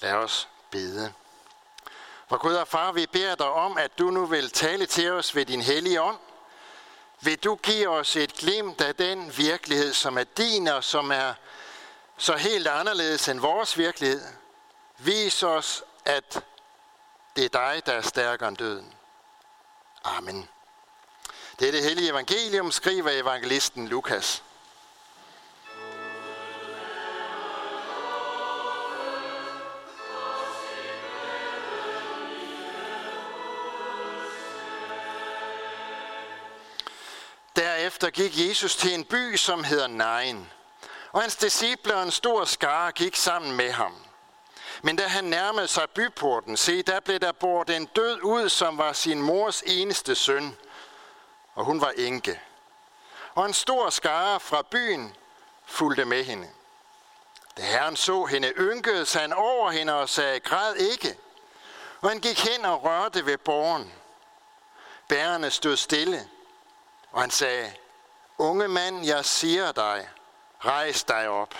Lad os bede. For Gud og Far, vi beder dig om, at du nu vil tale til os ved din hellige ånd. Vil du give os et glimt af den virkelighed, som er din og som er så helt anderledes end vores virkelighed. Vis os, at det er dig, der er stærkere end døden. Amen. Det er det hellige evangelium, skriver evangelisten Lukas. Derefter gik Jesus til en by, som hedder Nain. Og hans disciple og en stor skare gik sammen med ham. Men da han nærmede sig byporten, se, der blev der bort en død ud, som var sin mors eneste søn. Og hun var enke. Og en stor skare fra byen fulgte med hende. Da herren så hende, ynkede han over hende og sagde, græd ikke. Og han gik hen og rørte ved borgen. Bærerne stod stille, og han sagde, unge mand, jeg siger dig, rejs dig op.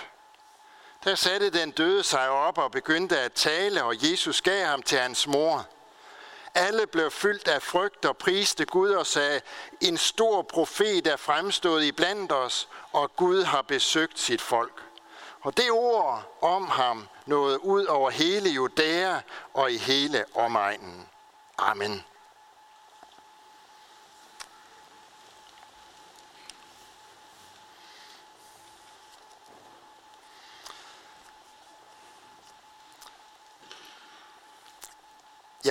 Der satte den døde sig op og begyndte at tale, og Jesus gav ham til hans mor. Alle blev fyldt af frygt og priste Gud og sagde, en stor profet er fremstået i blandt os, og Gud har besøgt sit folk. Og det ord om ham nåede ud over hele Judæa og i hele omegnen. Amen.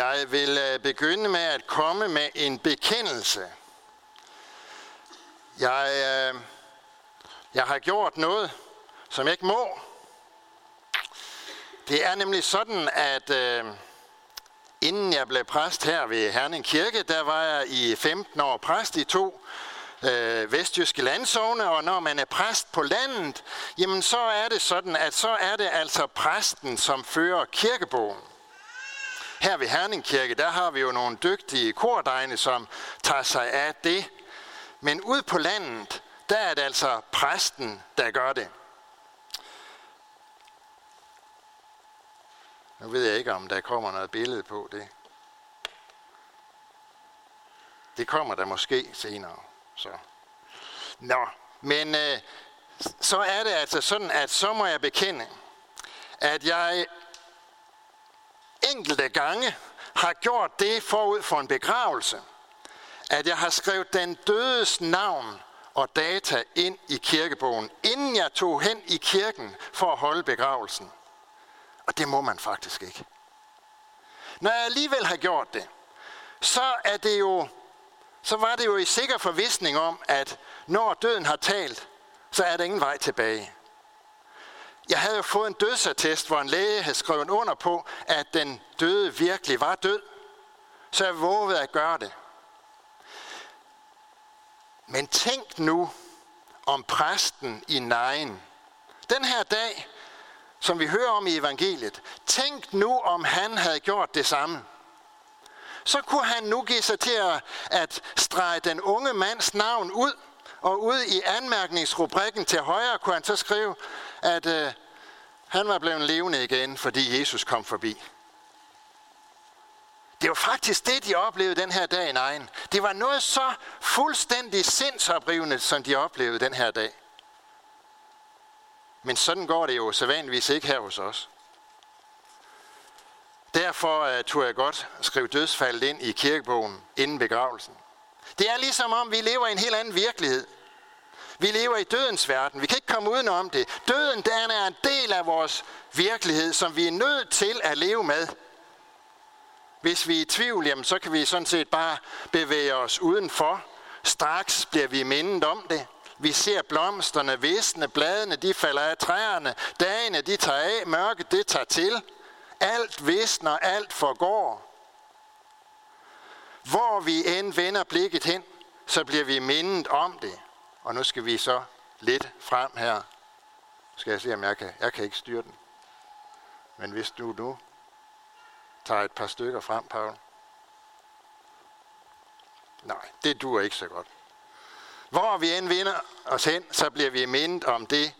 Jeg vil øh, begynde med at komme med en bekendelse. Jeg, øh, jeg har gjort noget, som jeg ikke må. Det er nemlig sådan, at øh, inden jeg blev præst her ved Herning Kirke, der var jeg i 15 år præst i to øh, vestjyske landsovne, og når man er præst på landet, jamen så er det sådan, at så er det altså præsten, som fører kirkebogen. Her ved Herning Kirke, der har vi jo nogle dygtige kordegne, som tager sig af det. Men ud på landet, der er det altså præsten, der gør det. Nu ved jeg ikke, om der kommer noget billede på det. Det kommer der måske senere. Så. Nå, men øh, så er det altså sådan, at så må jeg bekende, at jeg enkelte gange har gjort det forud for en begravelse, at jeg har skrevet den dødes navn og data ind i kirkebogen, inden jeg tog hen i kirken for at holde begravelsen. Og det må man faktisk ikke. Når jeg alligevel har gjort det, så er det jo så var det jo i sikker forvisning om, at når døden har talt, så er der ingen vej tilbage. Jeg havde jo fået en dødsattest, hvor en læge havde skrevet under på, at den døde virkelig var død. Så jeg vågede at gøre det. Men tænk nu om præsten i nejen. Den her dag, som vi hører om i evangeliet, tænk nu om han havde gjort det samme. Så kunne han nu give sig til at, at strege den unge mands navn ud, og ud i anmærkningsrubrikken til højre kunne han så skrive, at øh, han var blevet levende igen, fordi Jesus kom forbi. Det var faktisk det, de oplevede den her dag i egen. Det var noget så fuldstændig sindsoprivende, som de oplevede den her dag. Men sådan går det jo sædvanligvis ikke her hos os. Derfor øh, uh, tog jeg godt skrive dødsfaldet ind i kirkebogen inden begravelsen. Det er ligesom om, vi lever i en helt anden virkelighed. Vi lever i dødens verden. Vi kan ikke komme udenom det. Døden den er en del af vores virkelighed, som vi er nødt til at leve med. Hvis vi er i tvivl, jamen, så kan vi sådan set bare bevæge os udenfor. Straks bliver vi mindet om det. Vi ser blomsterne visne, bladene de falder af træerne, dagene de tager af, mørket det tager til. Alt visner, alt forgår. Hvor vi end vender blikket hen, så bliver vi mindet om det. Og nu skal vi så lidt frem her. Skal jeg se, om jeg kan. Jeg kan ikke styre den. Men hvis du nu tager et par stykker frem, Paul. Nej, det duer ikke så godt. Hvor vi end vinder os hen, så bliver vi mindet om det,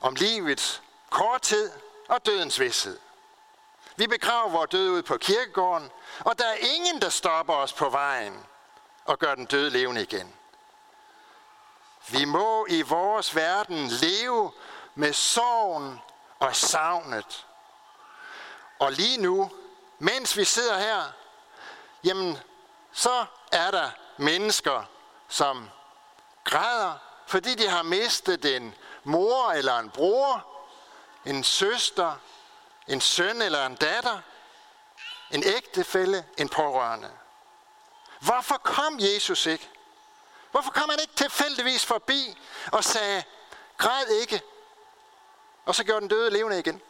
om livets korthed og dødens vidshed. Vi begraver vores døde ud på kirkegården, og der er ingen, der stopper os på vejen og gør den døde levende igen. Vi må i vores verden leve med sorgen og savnet. Og lige nu, mens vi sidder her, jamen, så er der mennesker, som græder, fordi de har mistet en mor eller en bror, en søster, en søn eller en datter, en ægtefælle, en pårørende. Hvorfor kom Jesus ikke? Hvorfor kom han ikke tilfældigvis forbi og sagde, græd ikke, og så gjorde den døde levende igen?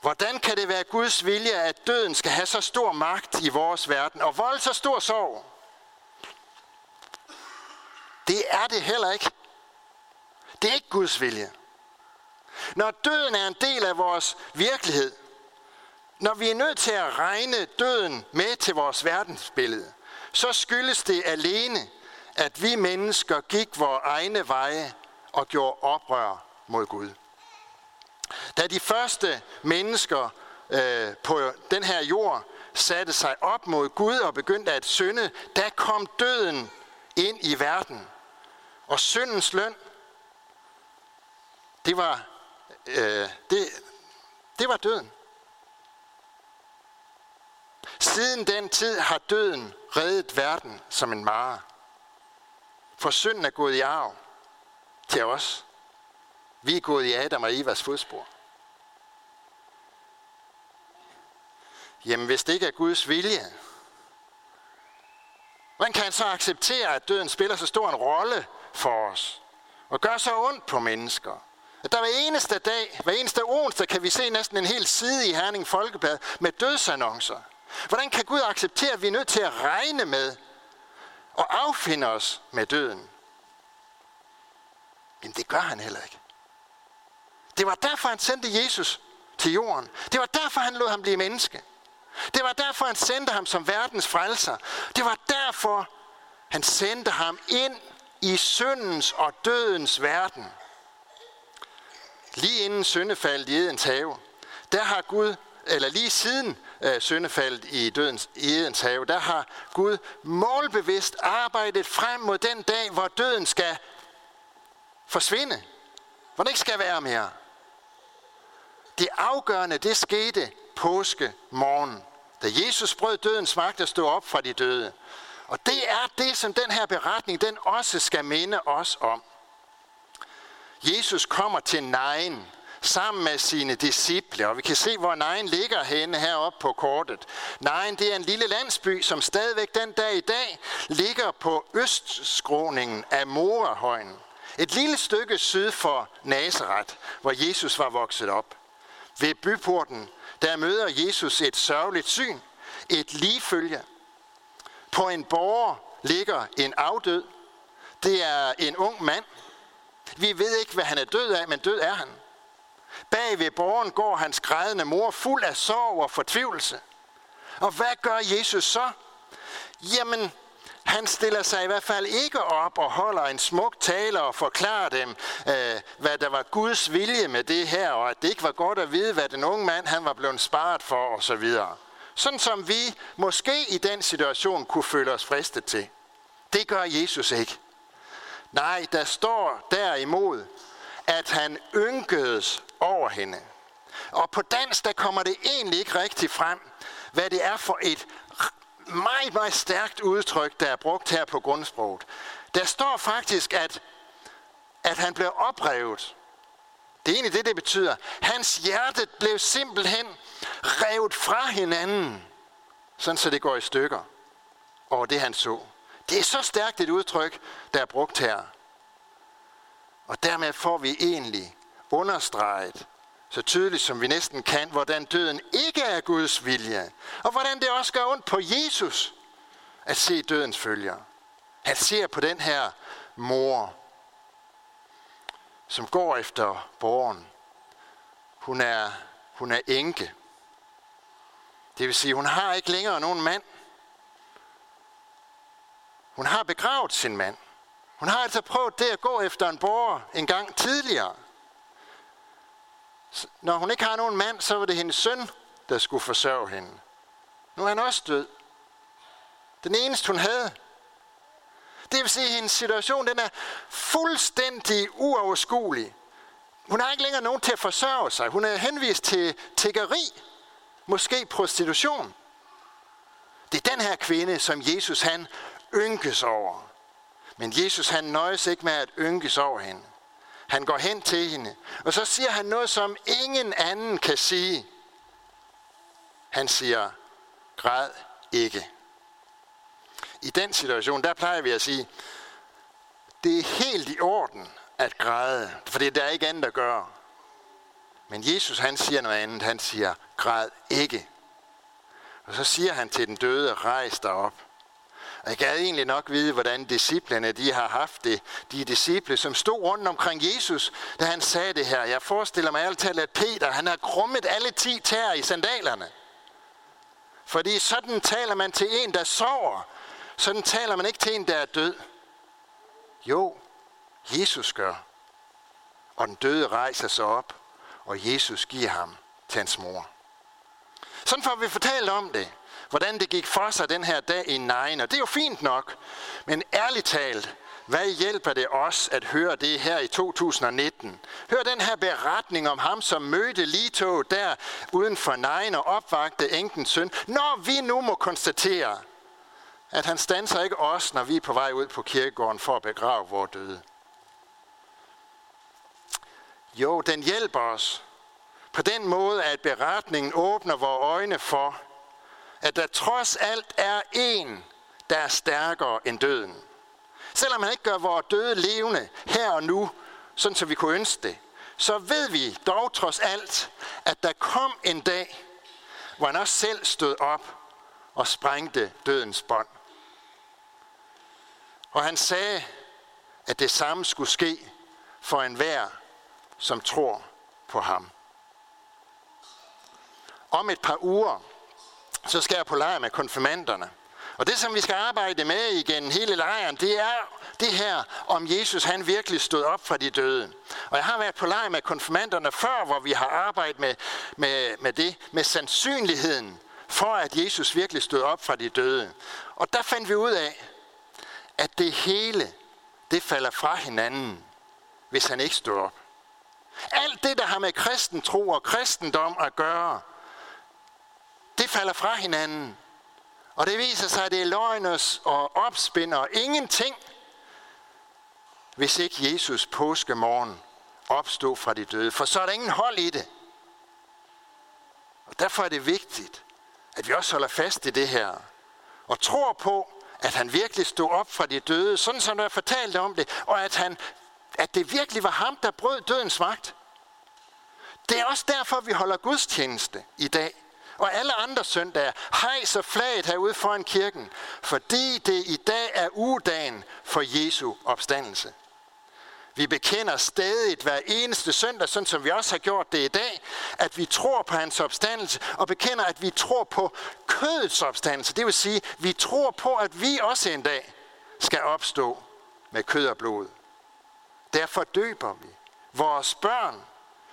Hvordan kan det være Guds vilje, at døden skal have så stor magt i vores verden og vold så stor sorg? Det er det heller ikke. Det er ikke Guds vilje. Når døden er en del af vores virkelighed, når vi er nødt til at regne døden med til vores verdensbillede, så skyldes det alene, at vi mennesker gik vores egne veje og gjorde oprør mod Gud. Da de første mennesker øh, på den her jord satte sig op mod Gud og begyndte at synde, der kom døden ind i verden. Og syndens løn, det var, øh, det, det var døden. Siden den tid har døden reddet verden som en mare. For synden er gået i arv til os. Vi er gået i Adam og Evas fodspor. Jamen, hvis det ikke er Guds vilje, hvordan kan han så acceptere, at døden spiller så stor en rolle for os? Og gør så ondt på mennesker? At der hver eneste dag, hver eneste onsdag, kan vi se næsten en hel side i Herning Folkeblad med dødsannoncer. Hvordan kan Gud acceptere, at vi er nødt til at regne med og affinde os med døden? Jamen det gør han heller ikke. Det var derfor, han sendte Jesus til jorden. Det var derfor, han lod ham blive menneske. Det var derfor, han sendte ham som verdens frelser. Det var derfor, han sendte ham ind i syndens og dødens verden. Lige inden syndefaldet i Edens have, der har Gud, eller lige siden øh, syndefaldet i, dødens, i Edens have, der har Gud målbevidst arbejdet frem mod den dag, hvor døden skal forsvinde. Hvor det ikke skal være mere. Det afgørende, det skete påske morgen, da Jesus brød dødens magt og stod op fra de døde. Og det er det, som den her beretning, den også skal minde os om. Jesus kommer til Nain sammen med sine disciple, og vi kan se, hvor Nain ligger henne heroppe på kortet. Nain, det er en lille landsby, som stadigvæk den dag i dag ligger på østskråningen af Morahøjen. Et lille stykke syd for Nazareth, hvor Jesus var vokset op. Ved byporten, der møder Jesus et sørgeligt syn, et ligefølge. På en borger ligger en afdød. Det er en ung mand. Vi ved ikke, hvad han er død af, men død er han. Bag ved borgen går hans grædende mor fuld af sorg og fortvivlelse. Og hvad gør Jesus så? Jamen, han stiller sig i hvert fald ikke op og holder en smuk tale og forklarer dem, øh, hvad der var Guds vilje med det her, og at det ikke var godt at vide, hvad den unge mand han var blevet sparet for osv. Sådan som vi måske i den situation kunne føle os fristet til. Det gør Jesus ikke. Nej, der står derimod, at han ynkedes over hende. Og på dansk, der kommer det egentlig ikke rigtig frem, hvad det er for et meget, meget stærkt udtryk, der er brugt her på grundsproget. Der står faktisk, at, at han blev oprevet. Det er egentlig det, det betyder. Hans hjerte blev simpelthen revet fra hinanden, sådan så det går i stykker over det, han så. Det er så stærkt et udtryk, der er brugt her. Og dermed får vi egentlig understreget, så tydeligt som vi næsten kan, hvordan døden ikke er Guds vilje. Og hvordan det også gør ondt på Jesus at se dødens følger. Han ser på den her mor, som går efter borgen. Hun er, hun er enke. Det vil sige, hun har ikke længere nogen mand. Hun har begravet sin mand. Hun har altså prøvet det at gå efter en borger en gang tidligere. Når hun ikke har nogen mand, så var det hendes søn, der skulle forsørge hende. Nu er han også død. Den eneste, hun havde. Det vil sige, at hendes situation den er fuldstændig uoverskuelig. Hun har ikke længere nogen til at forsørge sig. Hun er henvist til tiggeri, måske prostitution. Det er den her kvinde, som Jesus han ynkes over. Men Jesus han nøjes ikke med at ynkes over hende. Han går hen til hende, og så siger han noget, som ingen anden kan sige. Han siger, græd ikke. I den situation, der plejer vi at sige, det er helt i orden at græde, for det er der ikke andet at gøre. Men Jesus han siger noget andet. Han siger, græd ikke. Og så siger han til den døde, rejs dig op. Og jeg gad egentlig nok vide, hvordan disciplene de har haft det. De disciple, som stod rundt omkring Jesus, da han sagde det her. Jeg forestiller mig altid, at Peter han har krummet alle ti tæer i sandalerne. Fordi sådan taler man til en, der sover. Sådan taler man ikke til en, der er død. Jo, Jesus gør. Og den døde rejser sig op, og Jesus giver ham til hans mor. Sådan får vi fortalt om det, hvordan det gik for sig den her dag i Nein, og det er jo fint nok. Men ærligt talt, hvad hjælper det os at høre det her i 2019? Hør den her beretning om ham, som mødte Lito der uden for Nein og opvagte enkens søn. Når vi nu må konstatere, at han standser ikke os, når vi er på vej ud på kirkegården for at begrave vores døde. Jo, den hjælper os på den måde, at beretningen åbner vores øjne for, at der trods alt er en, der er stærkere end døden. Selvom han ikke gør vores døde levende her og nu, sådan som vi kunne ønske det, så ved vi dog trods alt, at der kom en dag, hvor han også selv stod op og sprængte dødens bånd. Og han sagde, at det samme skulle ske for enhver, som tror på ham. Om et par uger, så skal jeg på lejr med konfirmanderne. Og det, som vi skal arbejde med igen hele lejren, det er det her, om Jesus han virkelig stod op fra de døde. Og jeg har været på lejr med konfirmanderne før, hvor vi har arbejdet med, med, med det, med sandsynligheden for, at Jesus virkelig stod op fra de døde. Og der fandt vi ud af, at det hele, det falder fra hinanden, hvis han ikke stod op. Alt det, der har med kristen tro og kristendom at gøre, falder fra hinanden. Og det viser sig, at det er løgnes og opspind og ingenting, hvis ikke Jesus påskemorgen opstod fra de døde. For så er der ingen hold i det. Og derfor er det vigtigt, at vi også holder fast i det her. Og tror på, at han virkelig stod op fra de døde, sådan som der fortalte fortalt om det. Og at, han, at det virkelig var ham, der brød dødens magt. Det er også derfor, vi holder gudstjeneste i dag og alle andre søndage hejser flaget herude foran kirken, fordi det i dag er ugedagen for Jesu opstandelse. Vi bekender stadig hver eneste søndag, sådan som vi også har gjort det i dag, at vi tror på hans opstandelse, og bekender, at vi tror på kødets opstandelse. Det vil sige, at vi tror på, at vi også en dag skal opstå med kød og blod. Derfor døber vi vores børn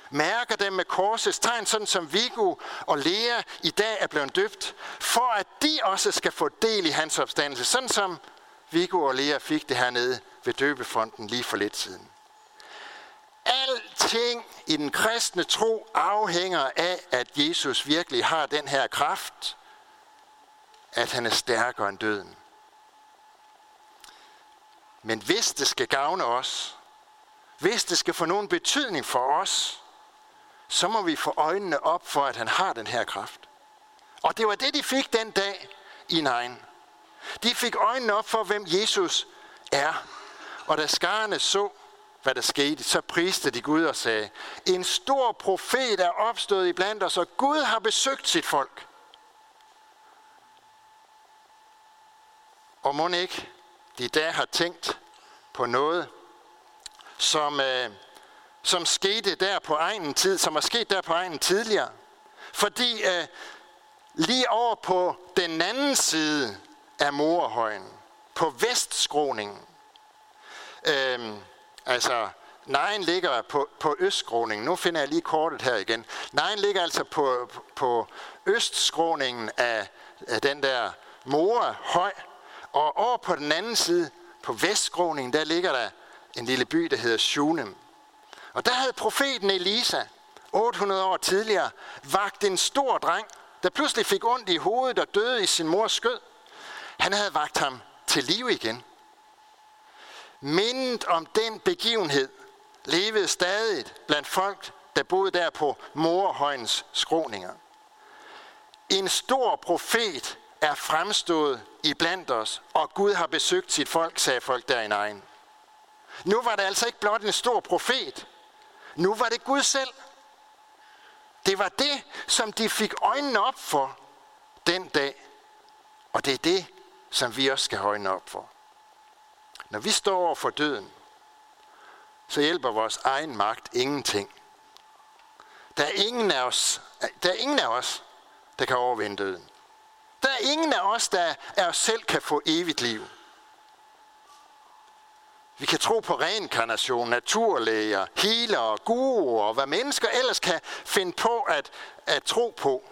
mærker dem med korsets tegn, sådan som Vigo og Lea i dag er blevet døbt, for at de også skal få del i hans opstandelse, sådan som Vigo og Lea fik det hernede ved døbefonden lige for lidt siden. Alting i den kristne tro afhænger af, at Jesus virkelig har den her kraft, at han er stærkere end døden. Men hvis det skal gavne os, hvis det skal få nogen betydning for os, så må vi få øjnene op for, at han har den her kraft. Og det var det, de fik den dag i Nain. De fik øjnene op for, hvem Jesus er. Og da skarne så, hvad der skete, så priste de Gud og sagde, en stor profet er opstået i blandt os, og Gud har besøgt sit folk. Og må ikke de der har tænkt på noget, som øh, som skete der på egen tid, som er sket der på egen tidligere. Fordi øh, lige over på den anden side af Morehøjen, på vestskroningen, øh, altså Nejen ligger på, på østskråningen. Nu finder jeg lige kortet her igen. Nejen ligger altså på, på østskråningen af, af den der Morehøj. Og over på den anden side, på vestskråningen, der ligger der en lille by, der hedder Shunem. Og der havde profeten Elisa, 800 år tidligere, vagt en stor dreng, der pludselig fik ondt i hovedet og døde i sin mors skød. Han havde vagt ham til liv igen. Mindet om den begivenhed levede stadig blandt folk, der boede der på Morhøjens skråninger. En stor profet er fremstået i blandt os, og Gud har besøgt sit folk, sagde folk der i egen. Nu var det altså ikke blot en stor profet. Nu var det Gud selv. Det var det, som de fik øjnene op for den dag. Og det er det, som vi også skal højne øjnene op for. Når vi står over for døden, så hjælper vores egen magt ingenting. Der er ingen af os, der, er ingen af os, der kan overvinde døden. Der er ingen af os, der af os selv kan få evigt liv. Vi kan tro på reinkarnation, naturlæger, healer, guruer og hvad mennesker ellers kan finde på at, at tro på.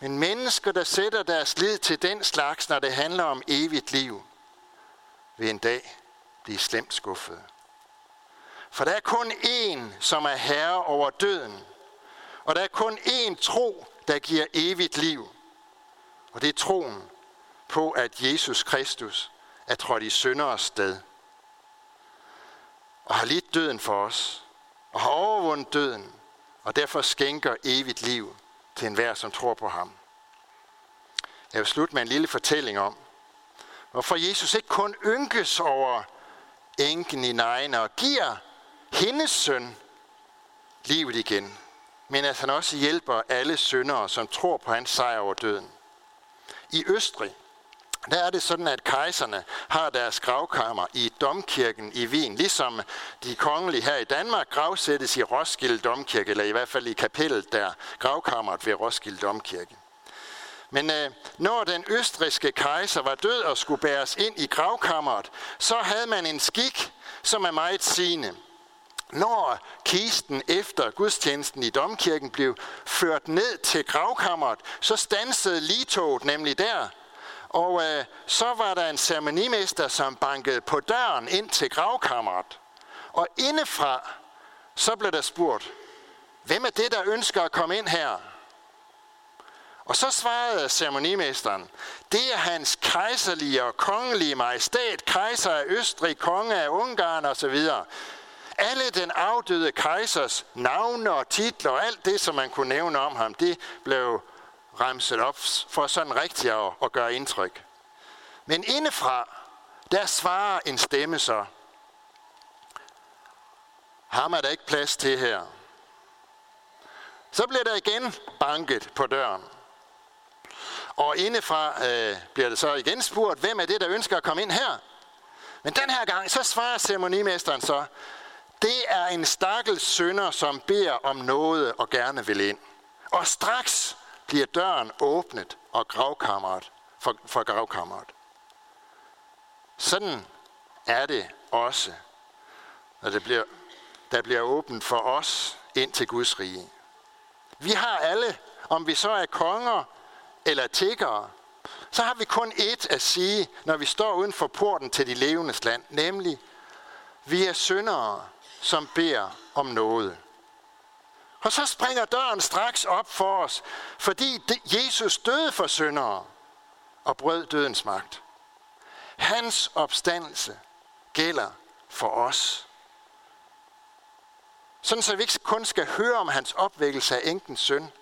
Men mennesker, der sætter deres lid til den slags, når det handler om evigt liv, vil en dag blive slemt skuffet. For der er kun én, som er herre over døden. Og der er kun én tro, der giver evigt liv. Og det er troen på, at Jesus Kristus er trådt i synderes sted. Og har lidt døden for os. Og har overvundet døden. Og derfor skænker evigt liv til enhver, som tror på ham. Jeg vil slutte med en lille fortælling om, hvorfor Jesus ikke kun ynkes over enken i Nain og giver hendes søn livet igen, men at han også hjælper alle syndere, som tror på hans sejr over døden. I Østrig, der er det sådan, at kejserne har deres gravkammer i domkirken i Wien, ligesom de kongelige her i Danmark gravsættes i Roskilde Domkirke, eller i hvert fald i kapellet der, gravkammeret ved Roskilde Domkirke. Men øh, når den østriske kejser var død og skulle bæres ind i gravkammeret, så havde man en skik, som er meget sigende. Når kisten efter gudstjenesten i domkirken blev ført ned til gravkammeret, så stansede litoget nemlig der. Og øh, så var der en ceremonimester, som bankede på døren ind til gravkammeret. Og indefra, så blev der spurgt, hvem er det, der ønsker at komme ind her? Og så svarede ceremonimesteren, det er hans kejserlige og kongelige majestæt, kejser af Østrig, konge af Ungarn osv. Alle den afdøde kejsers navne og titler og alt det, som man kunne nævne om ham, det blev remset op for sådan rigtigt at, at gøre indtryk. Men indefra, der svarer en stemme så, ham er der ikke plads til her. Så bliver der igen banket på døren. Og indefra øh, bliver det så igen spurgt, hvem er det, der ønsker at komme ind her? Men den her gang, så svarer ceremonimesteren så, det er en stakkels sønder, som beder om noget og gerne vil ind. Og straks bliver døren åbnet og gravkammeret for, for gravkammeret. Sådan er det også, når det bliver, der bliver åbent for os ind til Guds rige. Vi har alle, om vi så er konger eller tiggere, så har vi kun ét at sige, når vi står uden for porten til de levendes land, nemlig, vi er syndere, som beder om noget. Og så springer døren straks op for os, fordi Jesus døde for syndere og brød dødens magt. Hans opstandelse gælder for os. Sådan så vi ikke kun skal høre om hans opvækkelse af enkens søn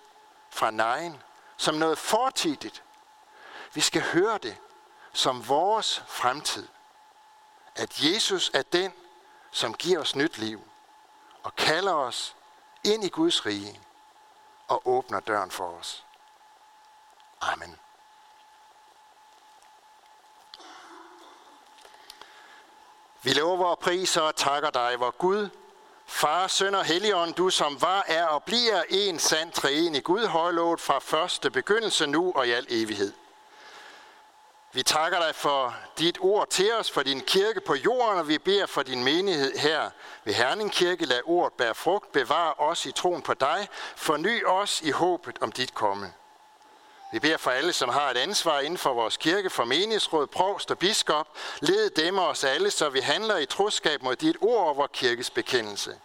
fra nejen, som noget fortidigt. Vi skal høre det som vores fremtid. At Jesus er den, som giver os nyt liv og kalder os ind i Guds rige og åbner døren for os. Amen. Vi lover og priser og takker dig, hvor Gud, Far, Søn og Helligånd, du som var, er og bliver en sand i Gud, højlovet fra første begyndelse nu og i al evighed. Vi takker dig for dit ord til os, for din kirke på jorden, og vi beder for din menighed her ved Herning Kirke. Lad ordet bære frugt, bevare os i troen på dig, forny os i håbet om dit komme. Vi beder for alle, som har et ansvar inden for vores kirke, for menighedsråd, provst og biskop. Led dem og os alle, så vi handler i troskab mod dit ord og vores kirkes bekendelse.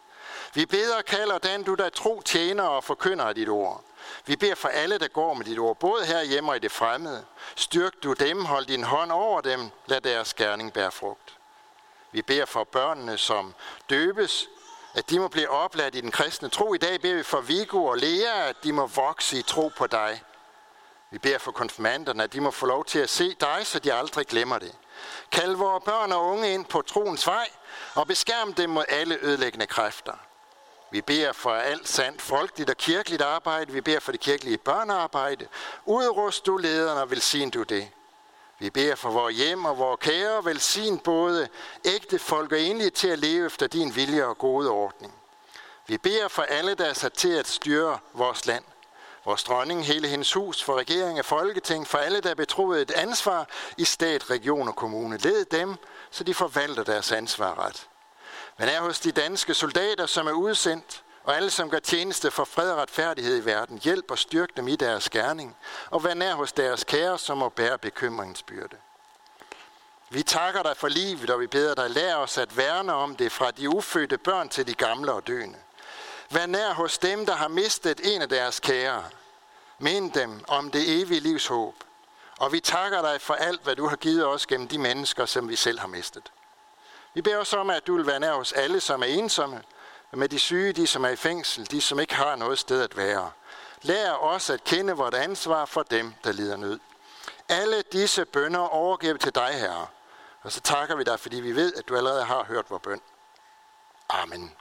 Vi beder og kalder den, du der tro tjener og forkynder dit ord. Vi beder for alle, der går med dit ord, både her hjemme og i det fremmede. Styrk du dem, hold din hånd over dem, lad deres gerning bære frugt. Vi beder for børnene, som døbes, at de må blive opladt i den kristne tro. I dag beder vi for Vigo og Lea, at de må vokse i tro på dig. Vi beder for konfirmanderne, at de må få lov til at se dig, så de aldrig glemmer det. Kald vores børn og unge ind på troens vej, og beskærm dem mod alle ødelæggende kræfter. Vi beder for alt sandt folkeligt og kirkeligt arbejde. Vi beder for det kirkelige børnearbejde. Udrust du lederne og velsign du det. Vi beder for vores hjem og vores kære, velsign både ægte folk og enlige til at leve efter din vilje og gode ordning. Vi beder for alle, der er sat til at styre vores land. Vores dronning, hele hendes hus, for regering og folketing, for alle, der er betroet et ansvar i stat, region og kommune. Led dem, så de forvalter deres ansvar ret. Men er hos de danske soldater, som er udsendt, og alle, som gør tjeneste for fred og retfærdighed i verden. Hjælp og styrk dem i deres gerning, og vær nær hos deres kære, som må bære bekymringens byrde. Vi takker dig for livet, og vi beder dig, lær os at værne om det fra de ufødte børn til de gamle og døende. Vær nær hos dem, der har mistet en af deres kære. Mind dem om det evige livs håb. Og vi takker dig for alt, hvad du har givet os gennem de mennesker, som vi selv har mistet. Vi beder os om, at du vil være nær hos alle, som er ensomme, med de syge, de som er i fængsel, de som ikke har noget sted at være. Lær os at kende vort ansvar for dem, der lider nød. Alle disse bønder overgiver til dig, Herre. Og så takker vi dig, fordi vi ved, at du allerede har hørt vores bøn. Amen.